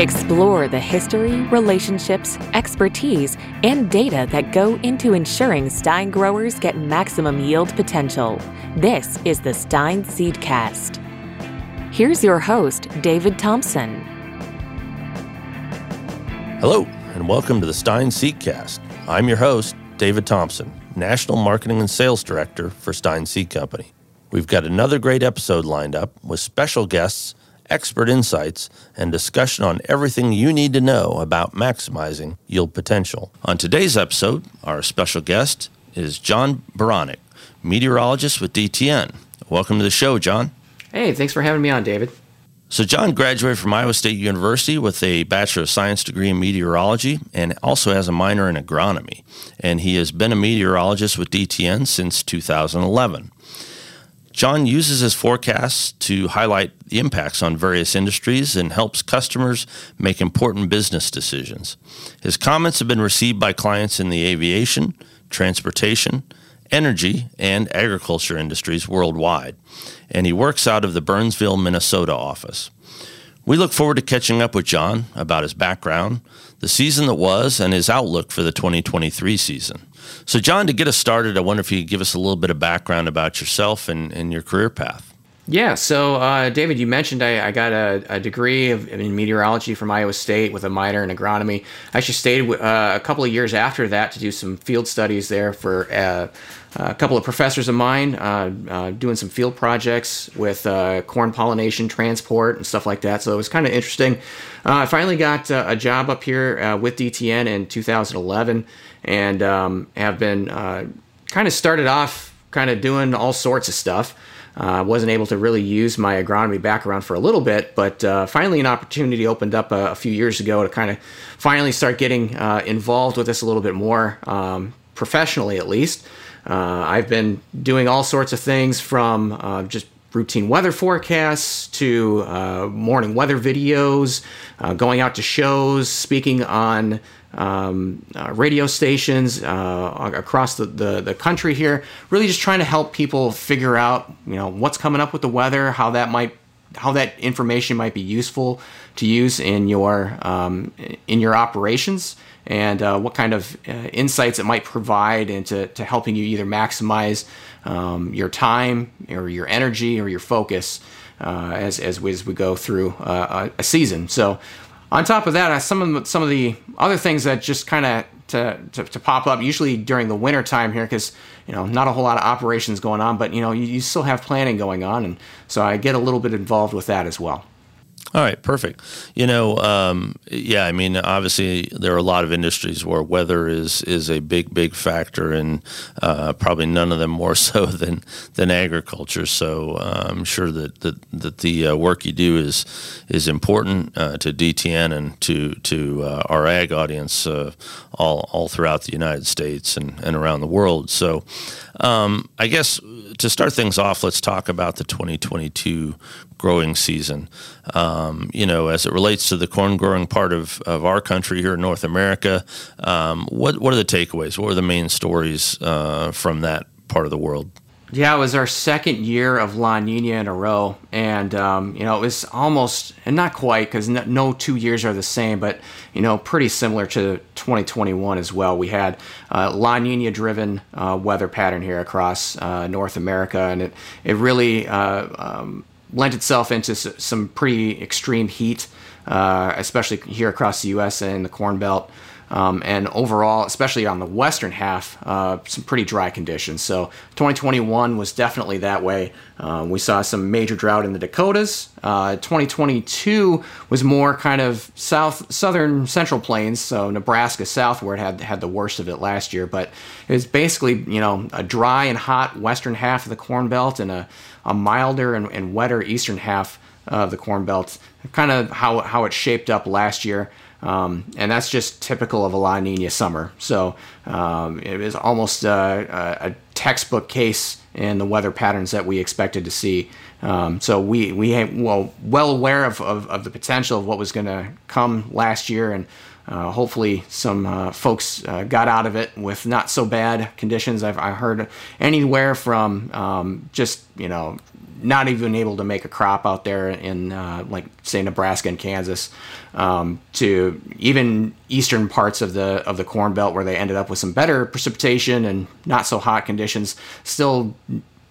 Explore the history, relationships, expertise, and data that go into ensuring Stine growers get maximum yield potential. This is the Stine Seedcast. Here's your host, David Thompson. Hello, and welcome to the Stine Seedcast. I'm your host, David Thompson, National Marketing and Sales Director for Stine Seed Company. We've got another great episode lined up with special guests expert insights, and discussion on everything you need to know about maximizing yield potential. On today's episode, our special guest is John Baranick, meteorologist with DTN. Welcome to the show, John. Hey, thanks for having me on, David. So, John graduated from Iowa State University with a Bachelor of Science degree in meteorology and also has a minor in agronomy. And he has been a meteorologist with DTN since 2011. John uses his forecasts to highlight the impacts on various industries and helps customers make important business decisions. His comments have been received by clients in the aviation, transportation, energy, and agriculture industries worldwide, and he works out of the Burnsville, Minnesota office. We look forward to catching up with John about his background, the season that was, and his outlook for the 2023 season. So, John, to get us started, I wonder if you could give us a little bit of background about yourself and, and your career path. Yeah, so uh, David, you mentioned I, I got a, a, degree of, in meteorology from Iowa State with a minor in agronomy. I actually stayed uh, a couple of years after that to do some field studies there for uh, a couple of professors of mine, uh, uh, doing some field projects with corn pollination transport and stuff like that. So it was kind of interesting. I finally got a job up here with DTN in 2011 and um, have been kind of started off kind of doing all sorts of stuff. I uh, wasn't able to really use my agronomy background for a little bit, but uh, finally an opportunity opened up a, a, few years ago to kind of finally start getting uh, involved with this a little bit more, um, professionally at least. Uh, I've been doing all sorts of things from uh, just routine weather forecasts to uh, morning weather videos, going out to shows, speaking on um, uh, radio stations uh, across the, the, the, country here, really just trying to help people figure out, you know, what's coming up with the weather, how that might, how that information might be useful to use in your um, in your operations, and uh, what kind of uh, insights it might provide into to helping you either maximize um, your time or your energy or your focus. Uh, as, as we, as we go through uh, a season. So on top of that, some of some of the other things that just kind of to, to, to, pop up usually during the winter time here because you know not a whole lot of operations going on but you know you, you still have planning going on and so i get a little bit involved with that as well all right, perfect. You know, um, yeah, I mean, obviously there are a lot of industries where weather is is a big, big factor, and uh, probably none of them more so than than agriculture. So uh, I'm sure that that, that the uh, work you do is is important uh, to DTN and to to uh, our ag audience uh, all all throughout the United States and, and around the world. So um, I guess to start things off, let's talk about the 2022 growing season. Um, you know, as it relates to the corn growing part of, of our country here in North America, um, what what are the takeaways? What are the main stories uh, from that part of the world? Yeah, it was our second year of La Nina in a row, and um, you know it was almost and not quite because no, no, two years are the same, but you know pretty similar to 2021 as well. We had uh, La Nina-driven uh, weather pattern here across uh, North America, and it it really uh, um, lent itself into some pretty extreme heat, uh, especially here across the U.S. and the Corn Belt. Um, and overall, especially on the western half, uh, some pretty dry conditions. So 2021 was definitely that way. Uh, we saw some major drought in the Dakotas. Uh, 2022 was more kind of south, southern central plains, so Nebraska south, where it had had the worst of it last year. But it was basically, you know, a dry and hot western half of the Corn Belt and a, a milder and, and wetter eastern half of the Corn Belt. Kind of how how it shaped up last year. Um, and that's just typical of a La Nina summer. So um, it is almost uh, a textbook case in the weather patterns that we expected to see. Um, so we we had, well well aware of, of, of, the potential of what was going to come last year, and uh, hopefully some uh, folks uh, got out of it with not so bad conditions. I've I heard anywhere from um, just you know not even able to make a crop out there in uh, like say Nebraska and Kansas, um, to even eastern parts of the of the Corn Belt where they ended up with some better precipitation and not so hot conditions. Still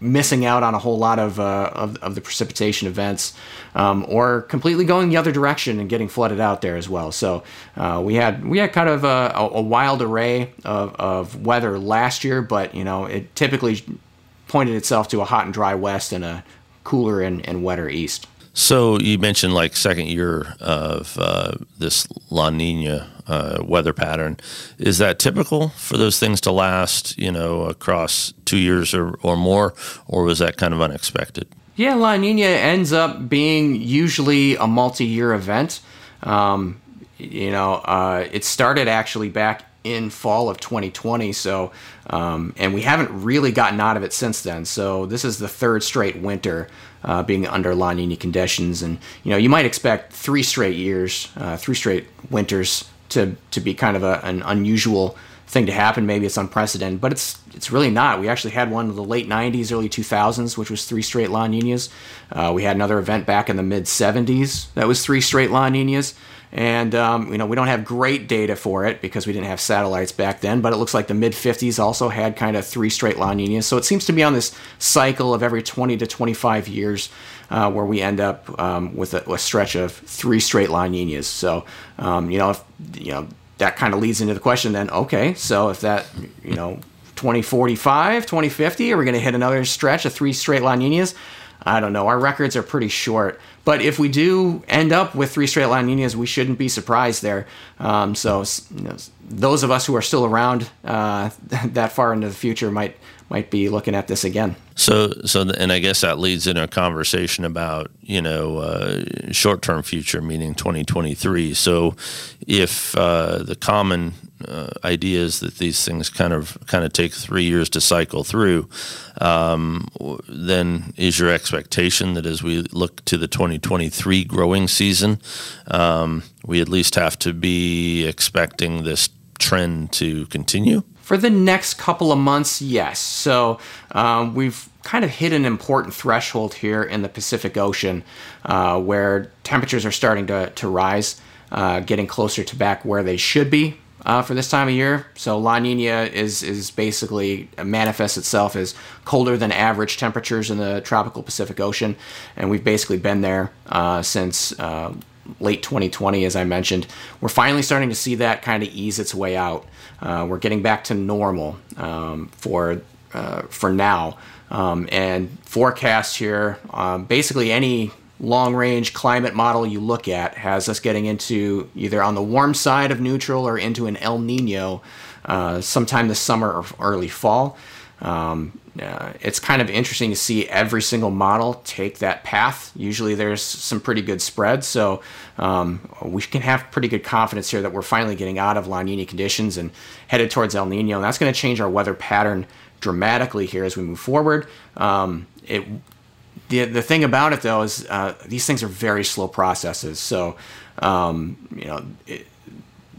missing out on a whole lot of, uh, of, of, the precipitation events, um, or completely going the other direction and getting flooded out there as well. So uh, we had we had kind of a, a, wild array of, of weather last year, but you know it typically pointed itself to a hot and dry west and a cooler and, and wetter east. So you mentioned like second year of uh, this La Nina uh, weather pattern. Is that typical for those things to last, you know, across two years or, or more, or was that kind of unexpected? Yeah, La Nina ends up being usually a multi-year event. Um, you know, uh, it started actually back in fall of 2020. So, um, and we haven't really gotten out of it since then. So this is the third straight winter uh, being under La Nina conditions, and you know you might expect three straight years, uh, three straight winters to to be kind of a, an unusual thing to happen. Maybe it's unprecedented, but it's it's really not. We actually had one in the late '90s, early 2000s, which was three straight La Ninas. Uh, we had another event back in the mid '70s that was three straight La Ninas. And um, you know we don't have great data for it because we didn't have satellites back then. But it looks like the mid 50s also had kind of three straight La Ninas. So it seems to be on this cycle of every 20 to 25 years uh, where we end up um, with a, a, stretch of three straight La Ninas. So um, you know if, you know that kind of leads into the question then. Okay, so if that you know 2045, 2050, are we going to hit another stretch of three straight La Ninas? I don't know. Our records are pretty short. But if we do end up with three straight La Ninas, we shouldn't be surprised there. Um, so you know, those of us who are still around uh, that far into the future might might be looking at this again. So, so, and I guess that leads into a conversation about you know uh, short-term future, meaning 2023. So, if uh, the common uh, ideas that these things kind of kind of take three years to cycle through, um, then is your expectation that as we look to the 2023 growing season, um, we at least have to be expecting this trend to continue? For the next couple of months, yes. So um, we've kind of hit an important threshold here in the Pacific Ocean uh, where temperatures are starting to, to rise, uh, getting closer to back where they should be uh, for this time of year. So La Nina is is basically manifests itself as colder than average temperatures in the tropical Pacific Ocean, and we've basically been there uh, since. Uh, late 2020, as I mentioned, we're finally starting to see that kind of ease its way out. Uh, we're getting back to normal um, for uh, for now, um, and forecasts here. Um, basically, any long range climate model you look at has us getting into either on the warm side of neutral or into an El Nino uh, sometime this summer or early fall. Um, uh, it's kind of interesting to see every single model take that path. Usually there's some pretty good spread, so um, we can have pretty good confidence here that we're finally getting out of La Nina conditions and headed towards El Nino. And that's going to change our weather pattern dramatically here as we move forward. Um, it the the thing about it though is uh, these things are very slow processes. So um, you know. It,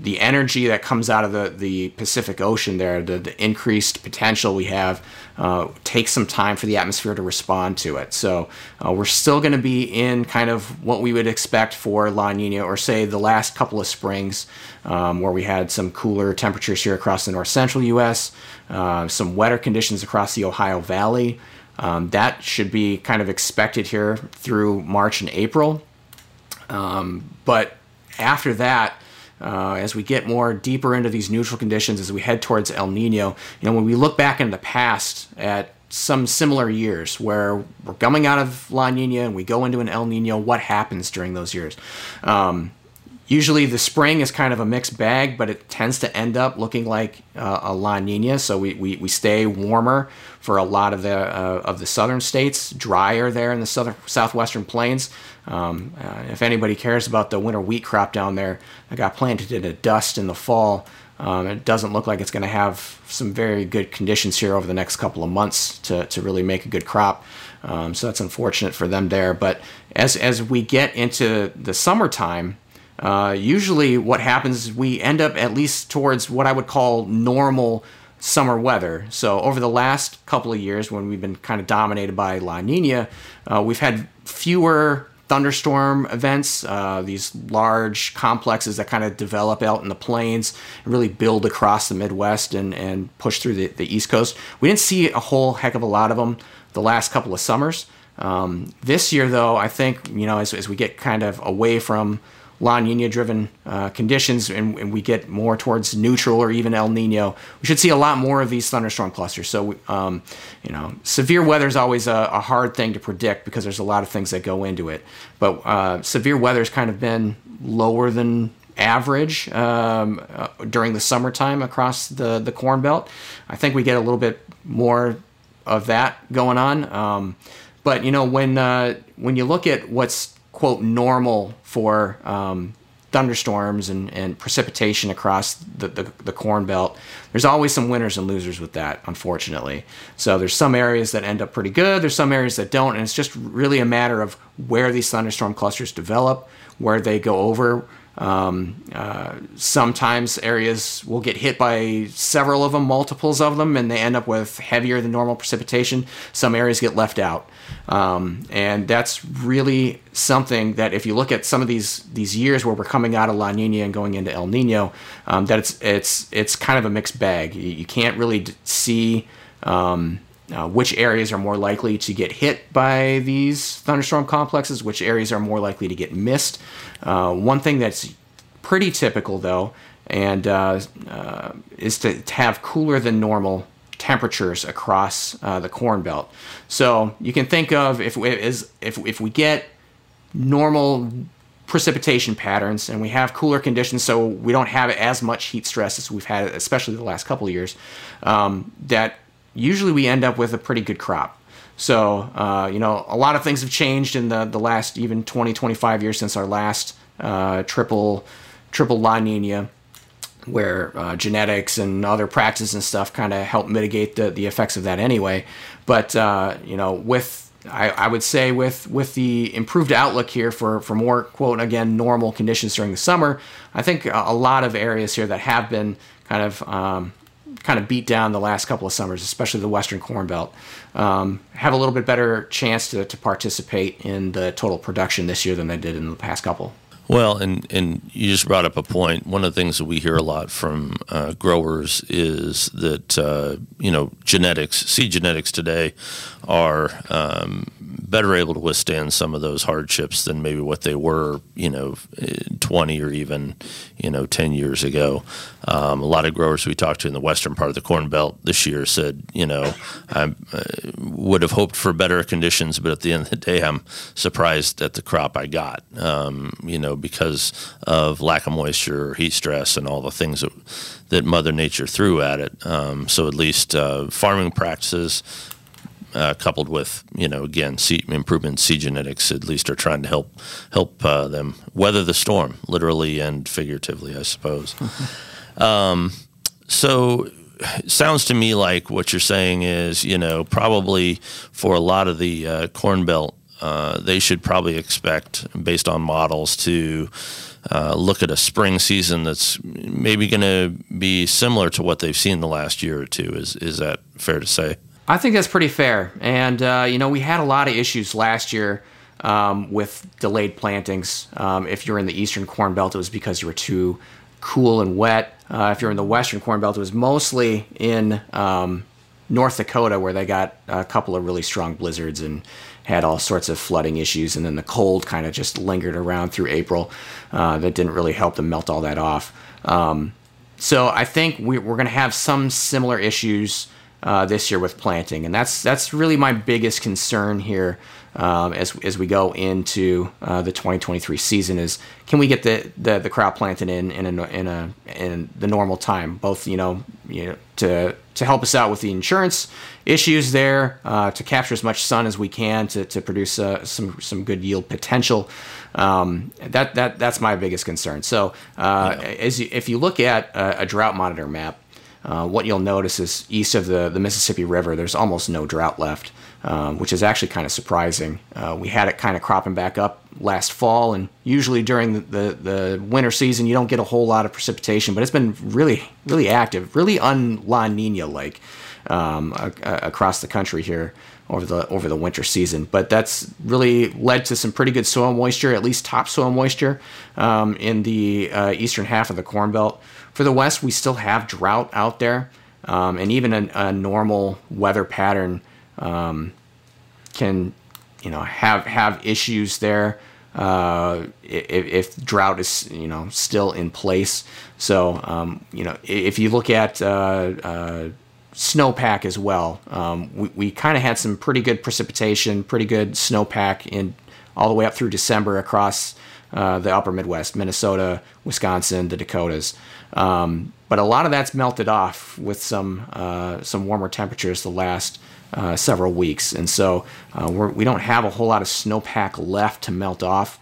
the energy that comes out of the, the Pacific Ocean there, the, the increased potential we have, uh, takes some time for the atmosphere to respond to it. So uh, we're still going to be in kind of what we would expect for La Nina, or say the last couple of springs, um, where we had some cooler temperatures here across the north central U.S., uh, some wetter conditions across the Ohio Valley. Um, that should be kind of expected here through March and April. Um, but after that, uh, as we get more deeper into these neutral conditions, as we head towards El Nino, you know, when we look back in the past at some similar years where we're coming out of La Nina and we go into an El Nino, what happens during those years? Um, Usually the spring is kind of a mixed bag, but it tends to end up looking like uh, a La Nina. So we, we, we stay warmer for a lot of the uh, of the southern states, drier there in the southern southwestern plains. Um, uh, if anybody cares about the winter wheat crop down there, I got planted in a dust in the fall. Um, it doesn't look like it's going to have some very good conditions here over the next couple of months to, to really make a good crop. Um, so that's unfortunate for them there. But as as we get into the summertime, uh, usually, what happens is we end up at least towards what I would call normal summer weather. So over the last couple of years, when we've been kind of dominated by La Nina, uh, we've had fewer thunderstorm events, uh, these large complexes that kind of develop out in the plains and really build across the Midwest and, and push through the, the East Coast. We didn't see a whole heck of a lot of them the last couple of summers. Um, this year, though, I think, you know, as, as we get kind of away from La Nina driven uh, conditions and, and, we get more towards neutral or even El Nino, we should see a lot more of these thunderstorm clusters. So, um, you know, severe weather is always a, a, hard thing to predict because there's a lot of things that go into it. But uh, severe weather has kind of been lower than average um, uh, during the summertime across the, the Corn Belt. I think we get a little bit more of that going on. Um, but, you know, when, uh, when you look at what's quote normal for um, thunderstorms and, and precipitation across the, the, the, corn belt. There's always some winners and losers with that unfortunately. So there's some areas that end up pretty good there's some areas that don't and it's just really a matter of where these thunderstorm clusters develop where they go over. Um, uh, sometimes areas will get hit by several of them, multiples of them, and they end up with heavier than normal precipitation. Some areas get left out, um, and that's really something that if you look at some of these these years where we're coming out of La Nina and going into El Nino, um, that it's it's it's kind of a mixed bag. You, you can't really see. Um, uh, which areas are more likely to get hit by these thunderstorm complexes, which areas are more likely to get missed. Uh, one thing that's pretty typical, though, and uh, uh is to, to, have cooler than normal temperatures across uh, the Corn Belt. So you can think of if we, if, if we get normal precipitation patterns and we have cooler conditions so we don't have as much heat stress as we've had especially the last couple of years um, that usually we end up with a pretty good crop. So, uh, you know, a lot of things have changed in the, the last even 20, 25 years since our last uh, triple, triple La Nina, where uh, genetics and other practices and stuff kind of help mitigate the, the effects of that anyway. But, uh, you know, with I, I, would say with with the improved outlook here for for more quote again normal conditions during the summer, I think a, lot of areas here that have been kind of um, kind of beat down the last couple of summers, especially the Western Corn Belt, um, have a little bit better chance to, to participate in the total production this year than they did in the past couple. Well, and, and you just brought up a point. One of the things that we hear a lot from uh, growers is that, uh, you know, genetics, seed genetics today are um, better able to withstand some of those hardships than maybe what they were, you know, 20 or even, you know, 10 years ago. Um, a lot of growers we talked to in the western part of the Corn Belt this year said, you know, I uh, would have hoped for better conditions, but at the end of the day, I'm surprised at the crop I got, um, you know, because of lack of moisture, heat stress, and all the things that, that Mother Nature threw at it. Um, so at least uh, farming practices uh, coupled with you know again seed, improvement in seed genetics at least are trying to help help uh, them weather the storm literally and figuratively I suppose. um, so sounds to me like what you're saying is you know probably for a lot of the uh, corn belt uh, they should probably expect based on models to uh, look at a spring season that's maybe going to be similar to what they've seen the last year or two. Is is that fair to say? I think that's pretty fair. And, uh, you know, we had a lot of issues last year um, with delayed plantings. Um, if you're in the eastern corn belt, it was because you were too cool and wet. Uh, if you're in the western corn belt, it was mostly in um, North Dakota where they got a couple of really strong blizzards and had all sorts of flooding issues. And then the cold kind of just lingered around through April. Uh, that didn't really help them melt all that off. Um, so I think we, are going to have some similar issues uh, this year with planting, and that's that's really my biggest concern here um, as as we go into uh, the 2023 season is can we get the the, the crop planted in in a, in a in the normal time, both you know you know to to help us out with the insurance issues there, uh, to capture as much sun as we can to, to produce uh, some some good yield potential. Um, that that that's my biggest concern. So uh, yeah. as you, if you look at a, a drought monitor map uh, what you'll notice is east of the, the Mississippi River, there's almost no drought left, um, which is actually kind of surprising. Uh, we had it kind of cropping back up last fall, and usually during the, the, the, winter season, you don't get a whole lot of precipitation, but it's been really, really active, really un La Nina like um, across the country here over the over the winter season. But that's really led to some pretty good soil moisture, at least topsoil moisture, um, in the uh, eastern half of the Corn Belt. For the west, we still have drought out there, um, and even a, a, normal weather pattern um, can, you know, have have issues there. Uh, if, if, drought is you know still in place, so um, you know if you look at uh, uh snowpack as well. Um, we we kind of had some pretty good precipitation, pretty good snowpack in all the way up through December across uh, the upper Midwest, Minnesota, Wisconsin, the Dakotas. Um, but a lot of that's melted off with some uh, some warmer temperatures the last uh, several weeks, and so uh, we do not have a whole lot of snowpack left to melt off.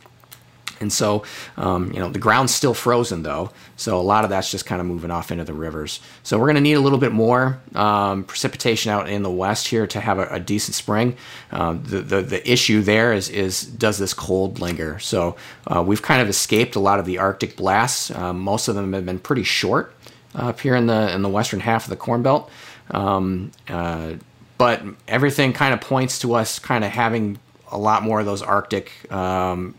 And so, um, you know, the ground's still frozen though, so a lot of that's just kind of moving off into the rivers. So we're going to need a little bit more um, precipitation out in the west here to have a, a decent spring. Um, the, the, the issue there is is does this cold linger? So uh, we've kind of escaped a lot of the Arctic blasts. Um, most of them have been pretty short uh, up here in the in the western half of the Corn Belt. Um, uh, but everything kind of points to us kind of having a lot more of those Arctic um,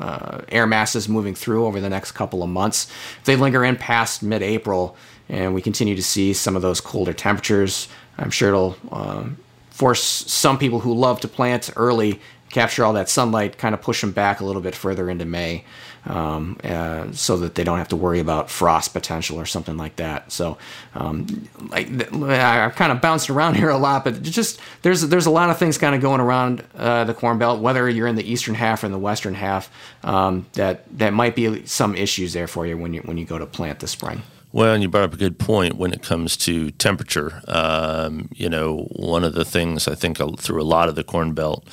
uh, air masses moving through over the next couple of months. If they linger in past mid April and we continue to see some of those colder temperatures, I'm sure it'll uh, force some people who love to plant early capture all that sunlight, kind of push them back a little bit further into May, um, uh, so that they don't have to worry about frost potential or something like that. So, um, like I've kind of bounced around here a lot, but just there's there's a lot of things kind of going around uh, the Corn Belt, whether you're in the eastern half or in the western half, um, that that might be some issues there for you when you when you go to plant this spring. Well, and you brought up a good point when it comes to temperature. Um, you know, one of the things I think through a lot of the Corn Belt,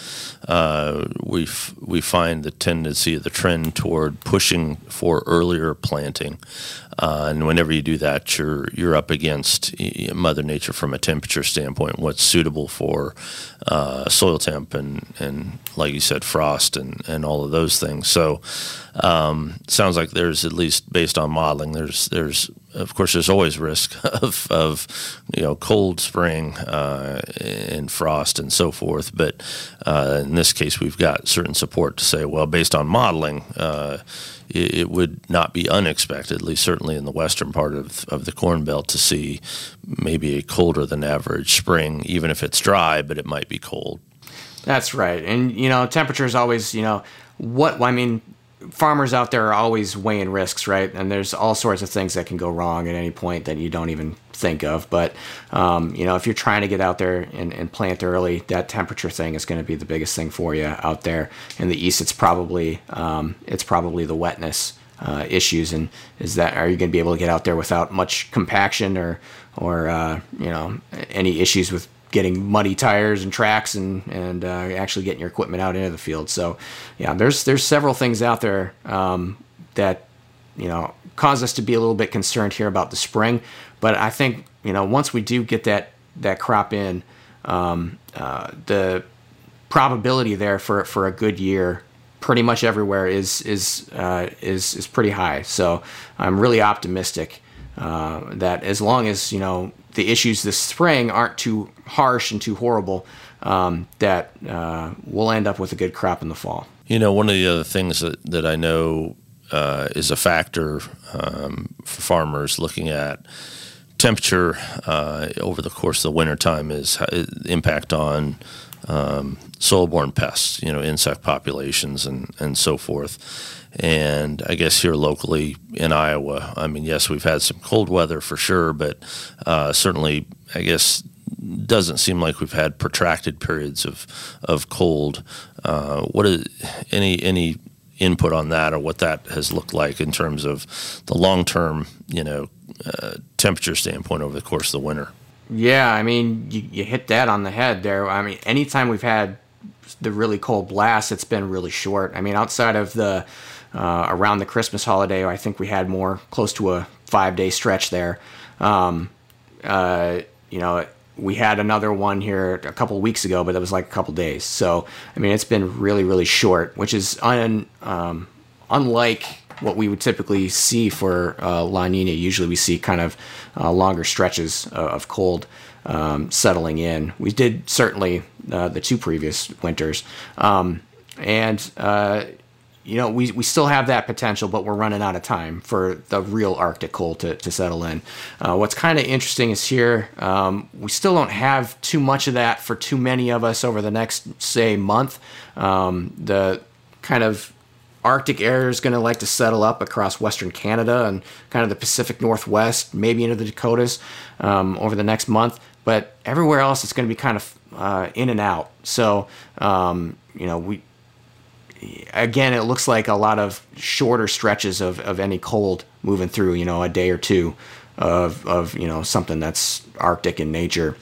uh, we we find the tendency of the trend toward pushing for earlier planting, uh, and whenever you do that, you're you're up against Mother Nature from a temperature standpoint. What's suitable for uh, soil temp and and like you said, frost and and all of those things. So, um, sounds like there's at least based on modeling, there's there's of course, there's always risk of, of you know cold spring uh, and frost and so forth. But uh, in this case, we've got certain support to say, well, based on modeling, uh, it, would not be unexpected, at least certainly in the western part of, of the Corn Belt, to see maybe a colder than average spring, even if it's dry, but it might be cold. That's right, and you know, temperature is always you know what I mean farmers out there are always weighing risks, right? And there's all sorts of things that can go wrong at any point that you don't even think of. But um, you know, if you're trying to get out there and, and plant early, that temperature thing is going to be the biggest thing for you out there. In the east, it's probably um, it's probably the wetness uh, issues, and is that are you going to be able to get out there without much compaction or or uh, you know any issues with getting muddy tires and tracks and and uh, actually getting your equipment out into the field. So, yeah, there's there's several things out there um, that you know cause us to be a little bit concerned here about the spring. But I think you know once we do get that that crop in, um, uh, the probability there for for a good year pretty much everywhere is is uh, is is pretty high. So I'm really optimistic uh, that as long as you know the issues this spring aren't too harsh and too horrible, um, that uh, we'll end up with a good crop in the fall. You know, one of the other things that, that I know uh, is a factor um, for farmers looking at temperature uh, over the course of the wintertime is impact on um, soil-borne pests, you know, insect populations and, and so forth. And I guess here locally in Iowa, I mean, yes, we've had some cold weather for sure, but uh, certainly, I guess, doesn't seem like we've had protracted periods of of cold. Uh, what is any any input on that, or what that has looked like in terms of the long term, you know, uh, temperature standpoint over the course of the winter? Yeah, I mean, you, you hit that on the head there. I mean, anytime we've had the really cold blast, it's been really short. I mean, outside of the uh, around the Christmas holiday. I think we had more close to a five day stretch there. Um, uh, you know, we had another one here a couple weeks ago, but that was like a couple days. So, I mean, it's been really, really short, which is un, um, unlike what we would typically see for uh, La Nina. Usually we see kind of uh, longer stretches of cold um, settling in. We did certainly uh, the two previous winters. Um, and uh, you know, we, we still have that potential, but we're running out of time for the real Arctic cold to, to settle in. Uh, what's kind of interesting is here, um, we still don't have too much of that for too many of us over the next, say, month. Um, the kind of Arctic air is going to like to settle up across Western Canada and kind of the Pacific Northwest, maybe into the Dakotas um, over the next month. But everywhere else, it's going to be kind of uh, in and out. So, um, you know, we again, it looks like a lot of shorter stretches of, of any cold moving through, you know, a day or two of, of, you know, something that's Arctic in nature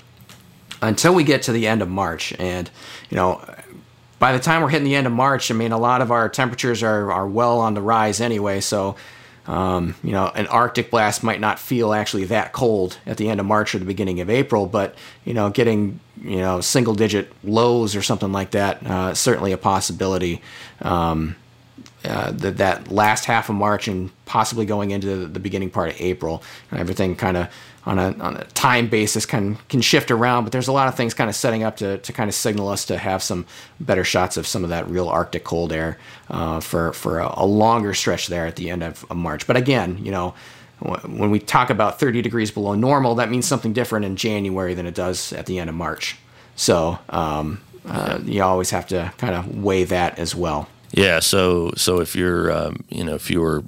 until we get to the end of March. And, you know, by the time we're hitting the end of March, I mean, a lot of our temperatures are, are well on the rise anyway. So, um, you know, an Arctic blast might not feel actually that cold at the end of March or the beginning of April, but you know, getting you know single digit lows or something like that uh, certainly a possibility. Um, uh, that that last half of March and possibly going into the beginning part of April, everything kind of on a, on a time basis can can shift around, but there's a lot of things kind of setting up to, to kind of signal us to have some better shots of some of that real Arctic cold air uh, for for a, a, longer stretch there at the end of, of March. But again, you know, when we talk about 30 degrees below normal, that means something different in January than it does at the end of March. So um, uh, you always have to kind of weigh that as well. Yeah. So so if you're um, you know if you were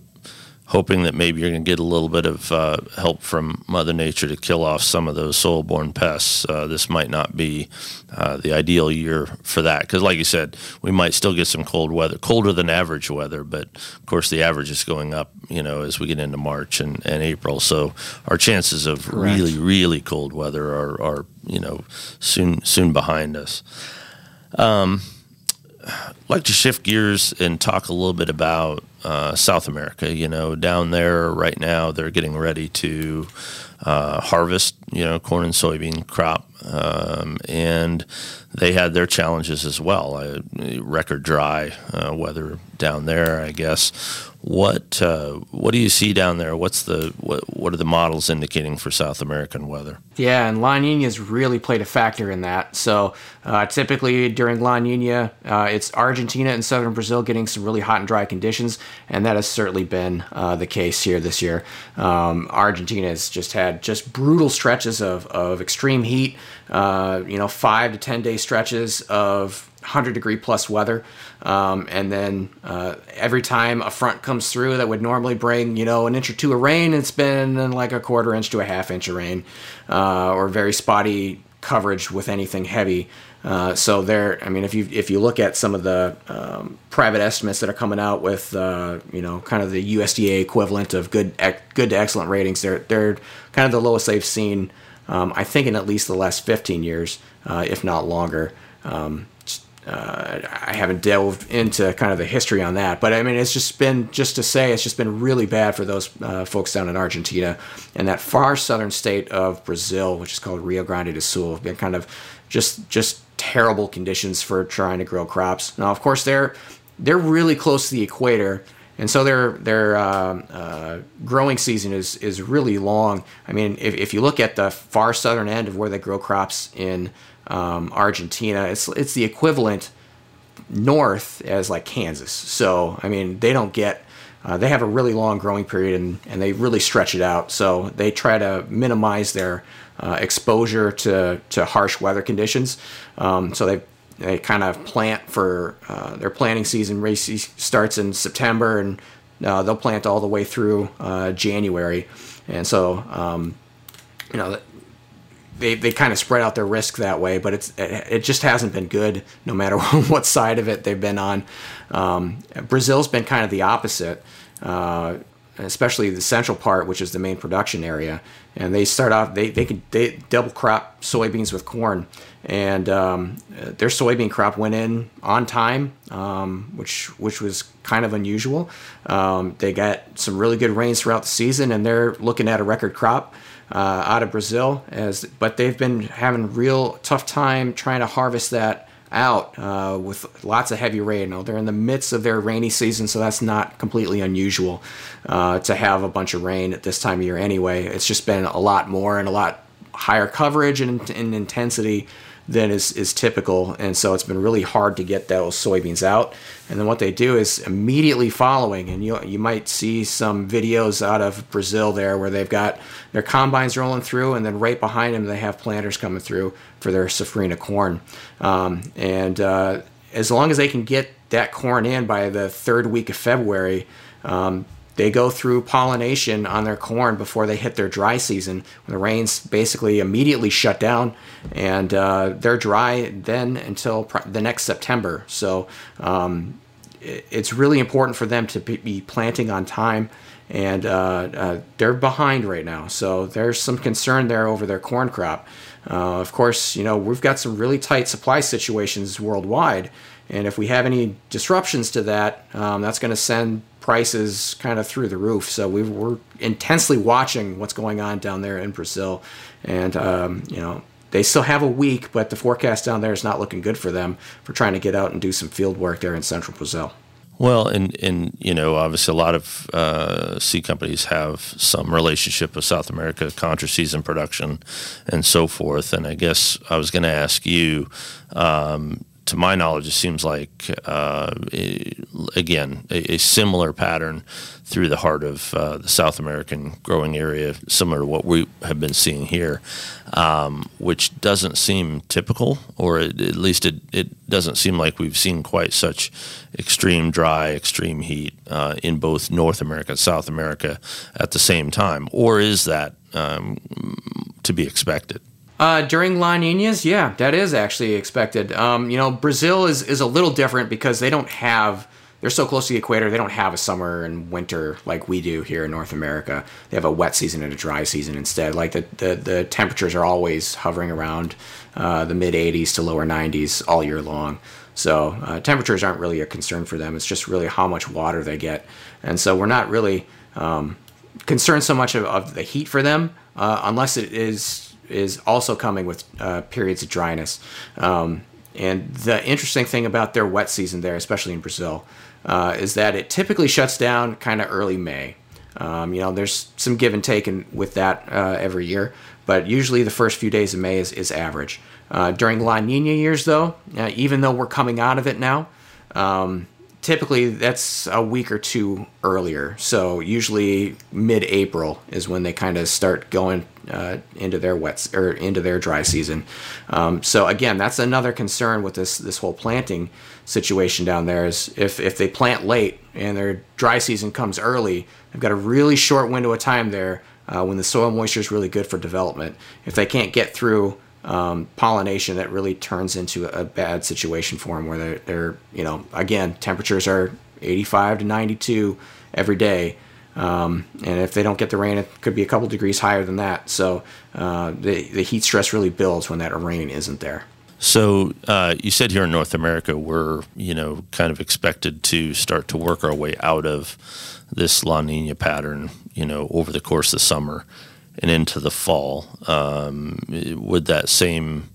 hoping that maybe you're going to get a little bit of uh, help from Mother Nature to kill off some of those soil-borne pests. Uh, this might not be uh, the ideal year for that because, like you said, we might still get some cold weather, colder than average weather, but of course the average is going up, you know, as we get into March and, and April. So our chances of Correct. really, really cold weather are, are, you know, soon soon behind us. Um, I'd like to shift gears and talk a little bit about uh, South America. You know, down there right now, they're getting ready to uh, harvest, you know, corn and soybean crop, um, and they had their challenges as well. Uh, record dry uh, weather down there, I guess. What uh, what do you see down there? What's the what, what are the models indicating for South American weather? Yeah, and La Nina's really played a factor in that. So uh, typically during La Nina, uh, it's Argentina and southern Brazil getting some really hot and dry conditions, and that has certainly been uh, the case here this year. Um, Argentina has just had just brutal stretches of, of extreme heat. Uh, you know, five to ten day stretches of 100 degree plus weather. Um, and then uh, every time a front comes through that would normally bring, you know, an inch or two of rain, it's been like a quarter inch to a half inch of rain uh, or very spotty coverage with anything heavy. Uh, so there, I mean, if you if you look at some of the um, private estimates that are coming out with, uh, you know, kind of the USDA equivalent of good good to excellent ratings, they're they're kind of the lowest they've seen, um, I think, in at least the last 15 years, uh, if not longer. Um, uh, I haven't delved into kind of the history on that, but I mean, it's just been just to say it's just been really bad for those uh, folks down in Argentina and that far southern state of Brazil, which is called Rio Grande do Sul. have Been kind of just just terrible conditions for trying to grow crops. Now, of course, they're they're really close to the equator, and so their their uh, uh, growing season is is really long. I mean, if, if you look at the far southern end of where they grow crops in um, Argentina. It's it's the equivalent north as like Kansas. So I mean, they don't get. Uh, they have a really long growing period and, and they really stretch it out. So they try to minimize their uh, exposure to, to harsh weather conditions. Um, so they they kind of plant for uh, their planting season. Race starts in September and uh, they'll plant all the way through uh, January. And so um, you know they, they kind of spread out their risk that way, but it's it just hasn't been good no matter what side of it they've been on. Um, Brazil's been kind of the opposite. Uh, especially the central part, which is the main production area. And they start off they they could they double crop soybeans with corn, and um, their soybean crop went in on time, um, which which was kind of unusual. Um, they got some really good rains throughout the season, and they're looking at a record crop. Uh, out of Brazil, as but they've been having real tough time trying to harvest that out uh, with lots of heavy rain. Now, they're in the midst of their rainy season, so that's not completely unusual uh, to have a bunch of rain at this time of year anyway. It's just been a lot more and a lot higher coverage and, and intensity than is, is typical. And so it's been really hard to get those soybeans out. And then what they do is immediately following, and you, you might see some videos out of Brazil there where they've got their combines rolling through, and then right behind them they have planters coming through for their safrinha corn. Um, and uh, as long as they can get that corn in by the third week of February, um, they go through pollination on their corn before they hit their dry season. When the rains basically immediately shut down, and uh, they're dry then until the next September. So um, it, it's really important for them to be planting on time, and uh, uh, they're behind right now. So there's some concern there over their corn crop. Uh, of course, you know we've got some really tight supply situations worldwide. And if we have any disruptions to that, um, that's going to send prices kind of through the roof. So we are intensely watching what's going on down there in Brazil, and um, you know they still have a week, but the forecast down there is not looking good for them for trying to get out and do some field work there in central Brazil. Well, and and you know, obviously, a lot of uh, seed companies have some relationship with South America, contra season production, and so forth. And I guess I was going to ask you. Um, to my knowledge, it seems like uh, again a, a, similar pattern through the heart of uh, the South American growing area, similar to what we have been seeing here, um, which doesn't seem typical, or at least it, it doesn't seem like we've seen quite such extreme dry, extreme heat uh, in both North America and South America at the same time, or is that um, to be expected? Uh, during La Ninas, yeah, that is actually expected. Um, you know, Brazil is, is a little different because they don't have, they're so close to the equator, they don't have a summer and winter like we do here in North America. They have a wet season and a dry season instead. Like the, the, the temperatures are always hovering around uh, the mid 80s to lower 90s all year long. So uh, temperatures aren't really a concern for them. It's just really how much water they get. And so we're not really um, concerned so much of, of, the heat for them uh, unless it is is also coming with uh, periods of dryness. Um, and the interesting thing about their wet season there, especially in Brazil, uh, is that it typically shuts down kind of early May. Um, you know, there's some give and take in, with that uh, every year, but usually the first few days of May is, is average. Uh, during La Nina years, though, uh, even though we're coming out of it now, um, typically that's a week or two earlier. So usually mid-April is when they kind of start going uh, into their wet or into their dry season. Um, so again, that's another concern with this this whole planting situation down there is if if they plant late and their dry season comes early, they've got a really short window of time there uh, when the soil moisture is really good for development. If they can't get through um, pollination that really turns into a bad situation for them where they're, they're, you know, again, temperatures are 85 to 92 every day. Um, and if they don't get the rain, it could be a couple degrees higher than that. So uh, the, the heat stress really builds when that rain isn't there. So uh, you said here in North America, we're you know kind of expected to start to work our way out of this La Nina pattern, you know, over the course of the summer and into the fall. Um, would that same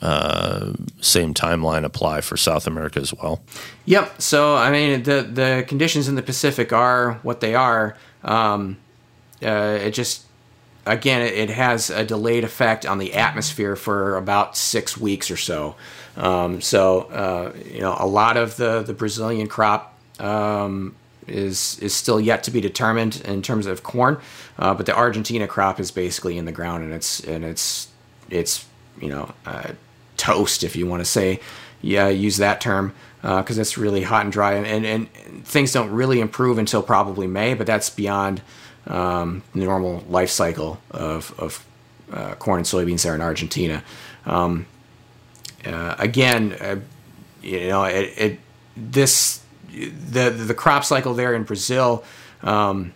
uh, same timeline apply for South America as well? Yep. So I mean, the the conditions in the Pacific are what they are. Um, uh, it just again, it, has a delayed effect on the atmosphere for about six weeks or so. Um, so uh, you know, a lot of the the Brazilian crop um, is is still yet to be determined in terms of corn, uh, but the Argentina crop is basically in the ground and it's and it's it's you know uh, toast if you want to say yeah use that term because uh, it's really hot and dry and, and, and things don't really improve until probably May, but that's beyond um, the normal life cycle of of uh, corn and soybeans there in Argentina. Um, uh, again, uh, you know it, it this the the crop cycle there in Brazil, um,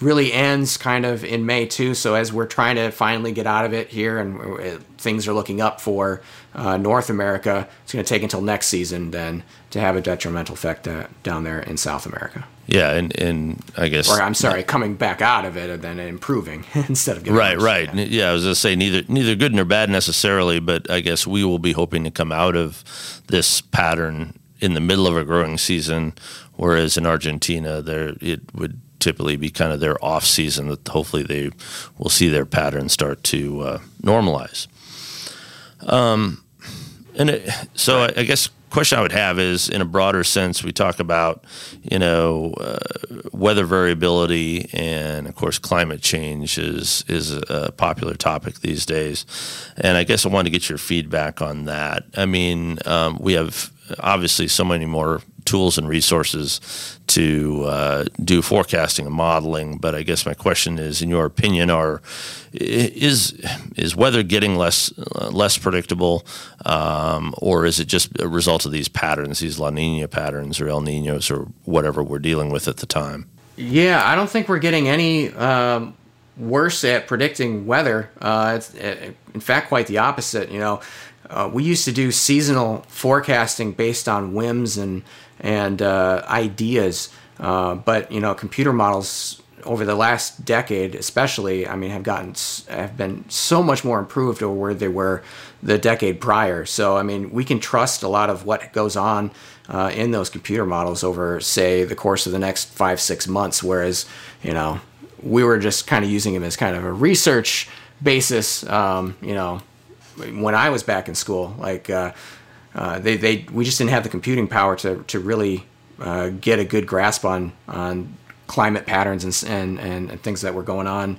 really ends kind of in May too. So as we're trying to finally get out of it here, and uh, things are looking up for uh, North America, it's going to take until next season then to have a detrimental effect uh, down there in South America. Yeah, and and I guess or I'm sorry, coming back out of it and then improving instead of getting right, right. Yeah. yeah, I was gonna say neither neither good nor bad necessarily, but I guess we will be hoping to come out of this pattern in the middle of a growing season, whereas in Argentina, there it would typically be kind of their off season that hopefully they will see their pattern start to uh, normalize. Um, and it, so I, I guess question I would have is, in a broader sense, we talk about, you know, uh, weather variability, and of course, climate change is is a popular topic these days. And I guess I wanted to get your feedback on that. I mean, um, we have obviously so many more tools and resources to uh, do forecasting and modeling. But I guess my question is, in your opinion, are is is weather getting less uh, less predictable, um, or is it just a result of these patterns, these La Nina patterns or El Ninos or whatever we're dealing with at the time? Yeah, I don't think we're getting any. Um, worse at predicting weather. Uh, it's, in fact, quite the opposite. You know, uh, we used to do seasonal forecasting based on whims and and uh, ideas. Uh, but you know, computer models over the last decade, especially, I mean, have gotten have been so much more improved over where they were the decade prior. So I mean, we can trust a lot of what goes on uh, in those computer models over, say, the course of the next five six months. Whereas, you know, we were just kind of using them as kind of a research basis. Um, you know, when I was back in school, like. Uh, uh, they, they we just didn't have the computing power to, to really uh, get a good grasp on on climate patterns and, and, and, things that were going on,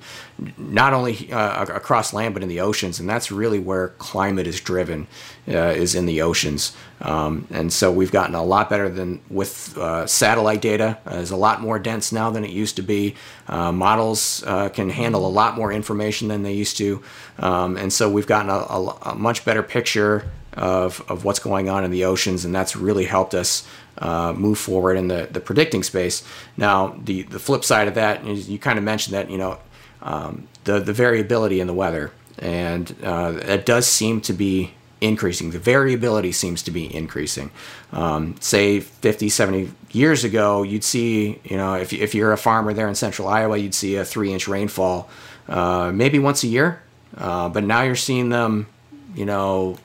not only uh, across land but in the oceans, and that's really where climate is driven, uh, is in the oceans. Um, and so we've gotten a lot better than with uh, satellite data. Uh, is a lot more dense now than it used to be. Uh, models uh, can handle a lot more information than they used to, um, and so we've gotten a, a, a much better picture of, of what's going on in the oceans, and that's really helped us uh, move forward in the, the predicting space. Now, the, the flip side of that, is you kind of mentioned that, you know, um, the, the variability in the weather, and uh, it does seem to be increasing. The variability seems to be increasing. Um, say 50, 70 years ago, you'd see, you know, if, if you're a farmer there in central Iowa, you'd see a three inch rainfall uh, maybe once a year. Uh, but now you're seeing them, you know,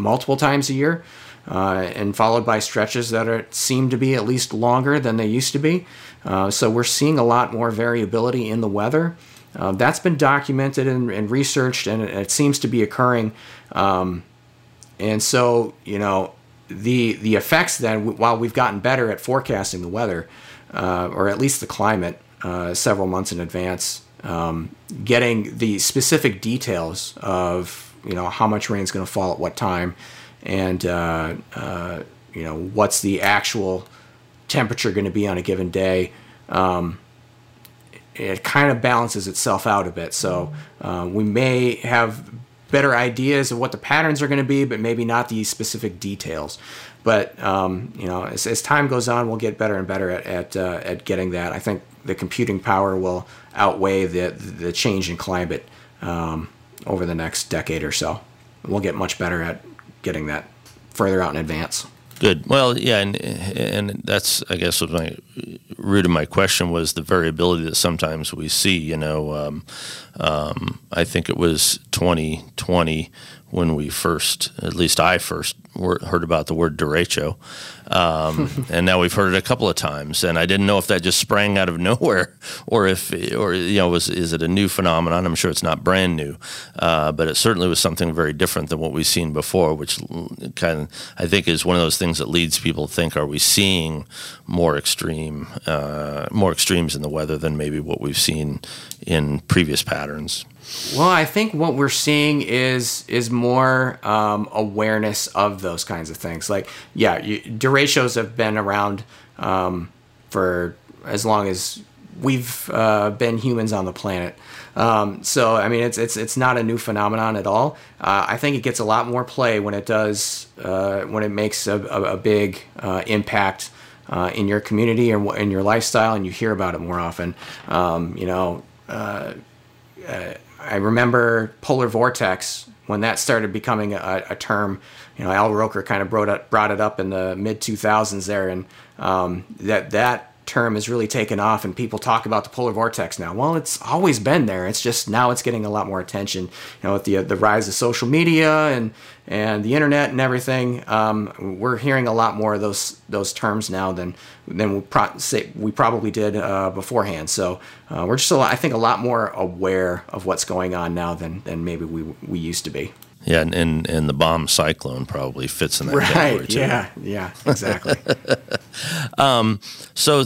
multiple times a year, uh, and followed by stretches that are, seem to be at least longer than they used to be. Uh, so we're seeing a lot more variability in the weather. Uh, that's been documented and, and, researched, and it, it seems to be occurring. Um, and so, you know, the the effects then, while we've gotten better at forecasting the weather, uh, or at least the climate, uh, several months in advance, um, getting the specific details of you know how much rain is going to fall at what time, and uh, uh, you know what's the actual temperature going to be on a given day. Um, it kind of balances itself out a bit. So uh, we may have better ideas of what the patterns are going to be, but maybe not the specific details. But um, you know, as, as, time goes on, we'll get better and better at at, uh, at getting that. I think the computing power will outweigh the the change in climate. Um, over the next decade or so. We'll get much better at getting that further out in advance. Good. Well, yeah, and and that's I guess what my root of my question was the variability that sometimes we see. You know, um, um, I think it was 2020 when we first, at least I first heard about the word derecho, um, and now we've heard it a couple of times. And I didn't know if that just sprang out of nowhere, or if, or you know, was is it a new phenomenon? I'm sure it's not brand new, uh, but it certainly was something very different than what we've seen before, which kind of I think is one of those things that leads people to think: Are we seeing more extreme, uh, more extremes in the weather than maybe what we've seen in previous patterns? Well, I think what we're seeing is is more um, awareness of those kinds of things. Like, yeah, you, derechos have been around um, for as long as we've uh, been humans on the planet. Um, so, I mean, it's it's it's not a new phenomenon at all. Uh, I think it gets a lot more play when it does uh, when it makes a, a, a big uh, impact uh, in your community or in your lifestyle, and you hear about it more often. Um, you know, uh, uh, I remember polar vortex when that started becoming a, a term. You know, Al Roker kind of brought it, brought it up in the mid 2000s there, and um, that that term has really taken off and people talk about the polar vortex now. Well, it's always been there. It's just now it's getting a lot more attention. You know, with the the rise of social media and and the internet and everything, um, we're hearing a lot more of those those terms now than than we, pro- we probably did uh, beforehand. So uh, we're just a lot, I think a lot more aware of what's going on now than than maybe we we used to be. Yeah, and, and, and the bomb cyclone probably fits in that right, category too. Yeah, yeah, exactly. um, so,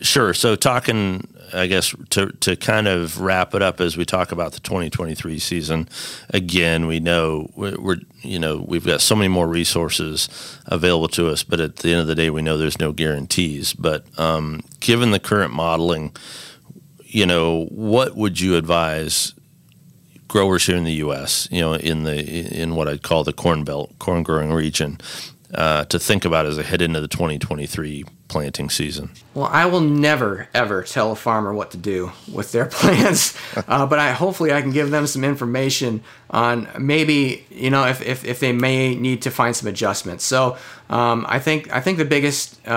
sure. So, talking, I guess, to, to kind of wrap it up as we talk about the 2023 season, again, we know we're, we're, you know, we've got so many more resources available to us, but at the end of the day, we know there's no guarantees. But um, given the current modeling, you know, what would you advise growers here in the U.S., you know, in the in what I'd call the corn belt, corn growing region, uh, to think about as they head into the 2023 planting season? Well, I will never ever tell a farmer what to do with their plants, uh, but I hopefully I can give them some information on maybe you know if, if, if they may need to find some adjustments. So um, I think I think the biggest uh,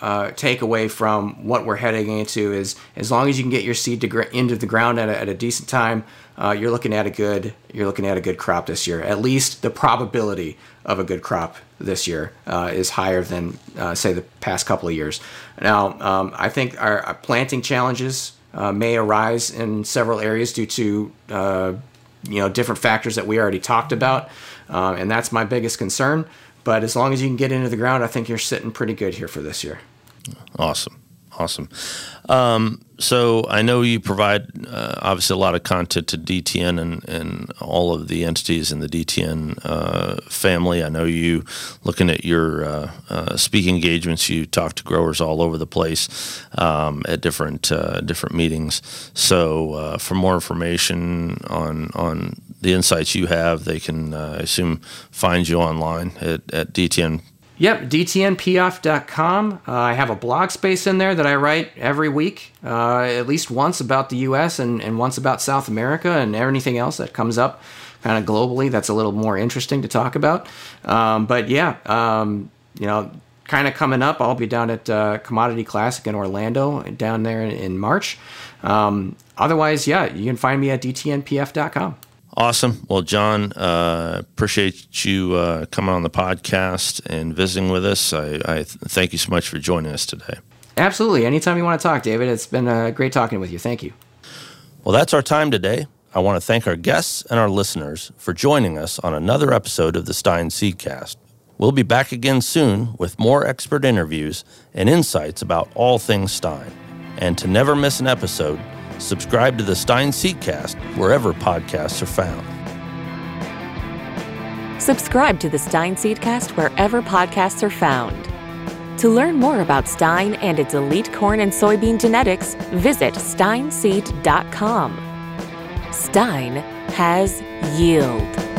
uh, takeaway from what we're heading into is as long as you can get your seed gr- into the ground at a, at a decent time, uh, you're looking at a good you're looking at a good crop this year. At least the probability of a good crop this year uh, is higher than uh, say the past couple of years. Now um, I think our, planting challenges uh, may arise in several areas due to uh, you know different factors that we already talked about, uh, and that's my biggest concern. But as long as you can get into the ground, I think you're sitting pretty good here for this year. Awesome. Awesome. Um, so I know you provide uh, obviously a lot of content to DTN and, and all of the entities in the DTN uh, family. I know you looking at your uh, uh, speaking engagements. You talk to growers all over the place um, at different uh, different meetings. So uh, for more information on on the insights you have, they can I assume find you online at, at DTN Yep, dtnpf.com. Uh, I have a blog space in there that I write every week, uh, at least once about the U.S. And, and once about South America and anything else that comes up kind of globally that's a little more interesting to talk about. Um, but yeah, um, you know, kind of coming up, I'll be down at uh, Commodity Classic in Orlando down there in, in March. Um, otherwise, yeah, you can find me at dtnpf.com. Awesome. Well, John, uh, appreciate you uh, coming on the podcast and visiting with us. I, I th- thank you so much for joining us today. Absolutely. Anytime you want to talk, David, it's been uh, great talking with you. Thank you. Well, that's our time today. I want to thank our guests and our listeners for joining us on another episode of the Stine Seedcast. We'll be back again soon with more expert interviews and insights about all things Stine. And to never miss an episode, subscribe to the Stine Seedcast wherever podcasts are found. Subscribe to the Stine Seedcast wherever podcasts are found. To learn more about Stine and its elite corn and soybean genetics, visit stineseed.com. Stine has yield.